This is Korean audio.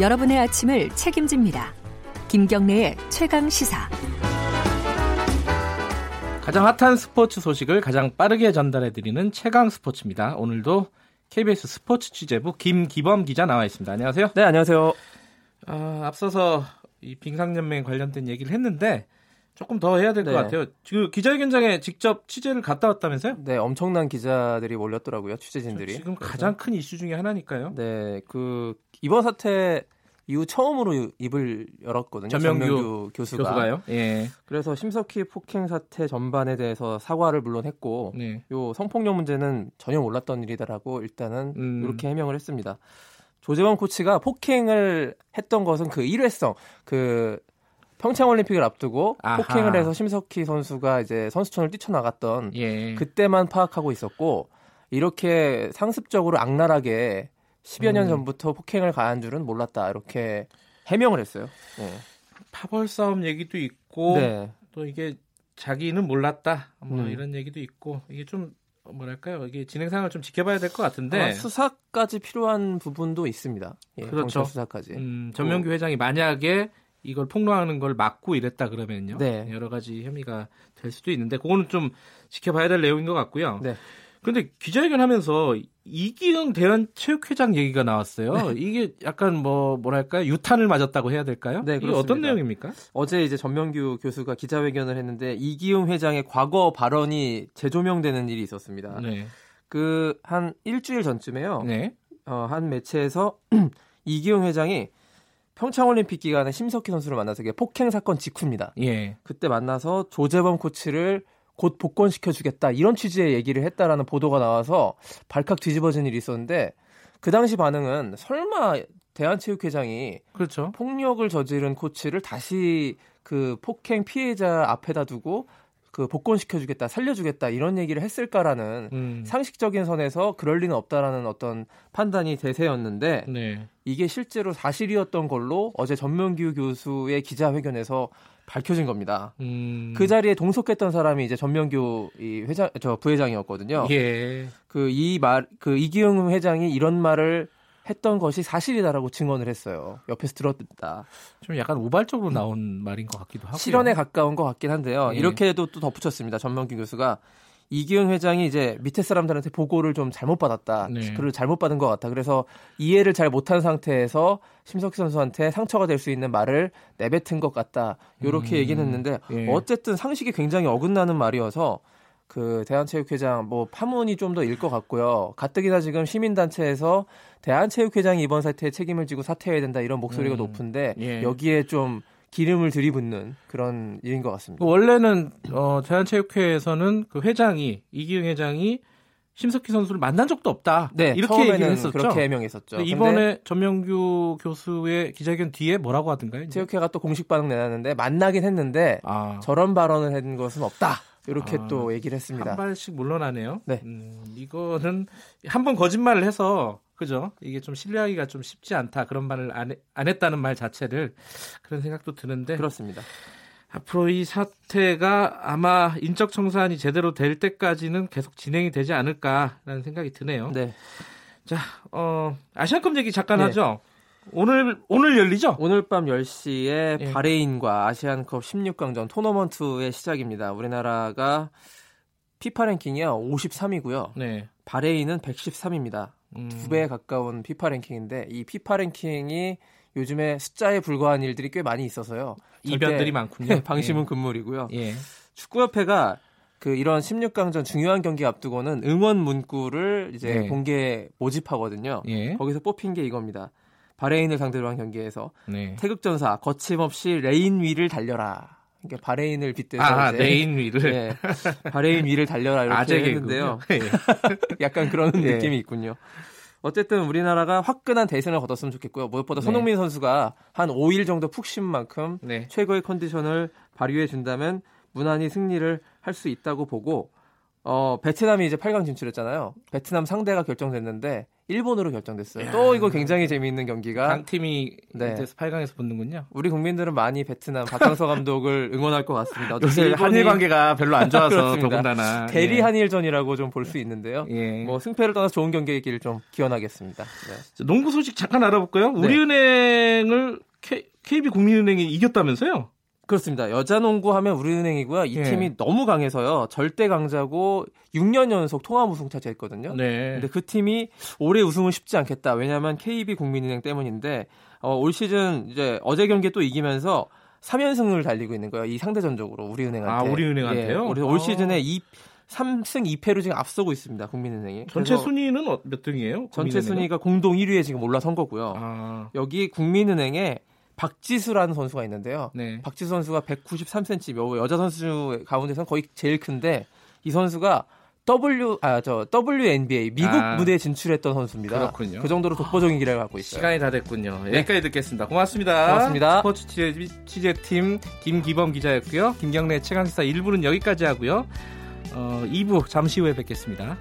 여러분의 아침을 책임집니다. 김경래의 최강 시사. 가장 핫한 스포츠 소식을 가장 빠르게 전달해 드리는 최강 스포츠입니다. 오늘도 KBS 스포츠 취재부 김기범 기자 나와 있습니다. 안녕하세요. 네, 안녕하세요. 아, 앞서서 이 빙상연맹 관련된 얘기를 했는데 조금 더 해야 될것 네. 같아요. 지금 기자회견장에 직접 취재를 갔다 왔다면서요? 네, 엄청난 기자들이 몰렸더라고요. 취재진들이. 지금 가장 큰 이슈 중에 하나니까요. 네, 그 이번 사태 이후 처음으로 입을 열었거든요. 전명규, 전명규 교수가. 교수가요? 예. 그래서 심석희 폭행 사태 전반에 대해서 사과를 물론 했고, 네. 요 성폭력 문제는 전혀 몰랐던 일이다라고 일단은 음. 이렇게 해명을 했습니다. 조재원 코치가 폭행을 했던 것은 그 일회성, 그 평창 올림픽을 앞두고 아하. 폭행을 해서 심석희 선수가 이제 선수촌을 뛰쳐나갔던 예. 그때만 파악하고 있었고 이렇게 상습적으로 악랄하게 10여 년 음. 전부터 폭행을 가한 줄은 몰랐다. 이렇게 해명을 했어요. 네. 파벌 싸움 얘기도 있고 네. 또 이게 자기는 몰랐다. 뭐 음. 이런 얘기도 있고 이게 좀 뭐랄까요? 이게 진행 상황을 좀 지켜봐야 될 것 같은데 수사까지 필요한 부분도 있습니다. 예, 그렇죠. 수사까지. 음, 전명규 회장이 만약에 이걸 폭로하는 걸 막고 이랬다 그러면요. 네. 여러 가지 혐의가 될 수도 있는데 그거는 좀 지켜봐야 될 내용인 것 같고요. 네. 그런데 기자회견 하면서 이기흥 대한체육회장 얘기가 나왔어요. 네. 이게 약간 뭐 뭐랄까요 유탄을 맞았다고 해야 될까요? 네, 이게 어떤 내용입니까? 어제 이제 전명규 교수가 기자회견을 했는데 이기흥 회장의 과거 발언이 재조명되는 일이 있었습니다. 네. 그 한 일주일 전쯤에요. 네. 어, 한 매체에서 이기흥 회장이 평창올림픽 기간에 심석희 선수를 만나서 이게 폭행 사건 직후입니다. 예. 그때 만나서 조재범 코치를 곧 복권시켜 주겠다 이런 취지의 얘기를 했다라는 보도가 나와서 발칵 뒤집어진 일이 있었는데 그 당시 반응은 설마 대한체육회장이 그렇죠. 폭력을 저지른 코치를 다시 그 폭행 피해자 앞에다 두고 그 복권시켜 주겠다, 살려 주겠다 이런 얘기를 했을까라는 음. 상식적인 선에서 그럴 리는 없다라는 어떤 판단이 대세였는데 네. 이게 실제로 사실이었던 걸로 어제 전명규 교수의 기자회견에서 밝혀진 겁니다. 음. 그 자리에 동석했던 사람이 이제 전명규 이 회장 저 부회장이었거든요. 예. 그 이 말 그 이기영 회장이 이런 말을 했던 것이 사실이다라고 증언을 했어요. 옆에서 들었다. 좀 약간 우발적으로 나온 음. 말인 것 같기도 하고 실언에 가까운 것 같긴 한데요. 네. 이렇게도 또 덧붙였습니다. 전명규 교수가 이기영 회장이 이제 밑에 사람들한테 보고를 좀 잘못 받았다. 네. 그를 잘못 받은 것 같다. 그래서 이해를 잘 못한 상태에서 심석희 선수한테 상처가 될 수 있는 말을 내뱉은 것 같다. 이렇게 음. 얘기는 했는데 예. 어쨌든 상식이 굉장히 어긋나는 말이어서 그 대한체육회장 뭐 파문이 좀 더 일 것 같고요. 가뜩이나 지금 시민단체에서 대한체육회장이 이번 사태에 책임을 지고 사퇴해야 된다 이런 목소리가 음, 높은데 예. 여기에 좀 기름을 들이붓는 그런 일인 것 같습니다. 원래는 어, 대한체육회에서는 그 회장이 이기흥 회장이 심석희 선수를 만난 적도 없다. 네, 이렇게 얘기를 했었죠. 그렇게 해명했었죠. 이번에 전명규 교수의 기자회견 뒤에 뭐라고 하던가요? 체육회가 또 공식 반응 내놨는데 만나긴 했는데 아. 저런 발언을 한 것은 없다. 이렇게 아, 또 얘기를 했습니다. 한 발씩 물러나네요. 네. 음, 이거는 한 번 거짓말을 해서 그죠? 이게 좀 신뢰하기가 좀 쉽지 않다. 그런 말을 안, 안 했다는 말 자체를 그런 생각도 드는데 그렇습니다. 앞으로 이 사태가 아마 인적 청산이 제대로 될 때까지는 계속 진행이 되지 않을까라는 생각이 드네요. 네. 자, 어, 아시안컵 얘기 잠깐 네. 하죠. 오늘 오늘 열리죠? 오늘 밤 10시에 예. 바레인과 아시안컵 16강전 토너먼트의 시작입니다. 우리나라가 피파 랭킹이요 53이고요. 네. 바레인은 113입니다. 음. 두 배에 가까운 피파 랭킹인데 이 피파 랭킹이 요즘에 숫자에 불과한 일들이 꽤 많이 있어서요. 이변들이 많군요. 방심은 예. 금물이고요. 예. 축구협회가 그 이런 16강전 중요한 경기 앞두고는 응원 문구를 이제 네. 공개 모집하거든요. 예. 거기서 뽑힌 게 이겁니다. 바레인을 상대로 한 경기에서 네. 태극전사 거침없이 레인 위를 달려라. 그러니까 바레인을 빗대서 아, 레인 위를 네, 바레인 위를 달려라 이렇게 했는데요. 예. 약간 그런 예. 느낌이 있군요. 어쨌든 우리나라가 화끈한 대승을 거뒀으면 좋겠고요. 무엇보다 네. 손흥민 선수가 한 5일 정도 푹 쉰 만큼 네. 최고의 컨디션을 발휘해 준다면 무난히 승리를 할 수 있다고 보고 어, 베트남이 이제 8강 진출했잖아요. 베트남 상대가 결정됐는데 일본으로 결정됐어요. 야. 또 이거 굉장히 재미있는 경기가 강 팀이 네. 8강에서 붙는군요. 우리 국민들은 많이 베트남 박항서 감독을 응원할 것 같습니다. 요새 한일 관계가 별로 안 좋아서 더군다나 대리 예. 한일전이라고 좀 볼 수 있는데요. 예. 뭐 승패를 떠나서 좋은 경기이기를 좀 기원하겠습니다. 네. 농구 소식 잠깐 알아볼까요? 네. 우리은행을 K, KB 국민은행이 이겼다면서요? 그렇습니다. 여자농구 하면 우리은행이고요. 이 예. 팀이 너무 강해서요. 절대 강자고 6년 연속 통합 우승 차지했거든요. 네. 근데 그 팀이 올해 우승은 쉽지 않겠다. 왜냐하면 KB 국민은행 때문인데 어, 올 시즌 이제 어제 경기 또 이기면서 3연승을 달리고 있는 거예요. 이 상대전적으로 우리은행한테. 아, 우리은행한테요? 예, 올 아. 시즌에 2 3승 2패로 지금 앞서고 있습니다. 국민은행이. 전체 순위는 어, 몇 등이에요? 전체 순위가 공동 1위에 지금 올라선 거고요. 아. 여기 국민은행에 박지수라는 선수가 있는데요. 네. 박지수 선수가 193cm, 여자 선수 가운데서는 거의 제일 큰데 이 선수가 W 아 저 WNBA 미국 아, 무대에 진출했던 선수입니다. 그렇군요. 그 정도로 독보적인 기량을 갖고 있어요. 시간이 다 됐군요. 네. 여기까지 듣겠습니다. 고맙습니다. 고맙습니다. 스포츠 취재, 팀 김기범 기자였고요. 김경래 최강시사 1부는 여기까지 하고요. 어, 2부 잠시 후에 뵙겠습니다.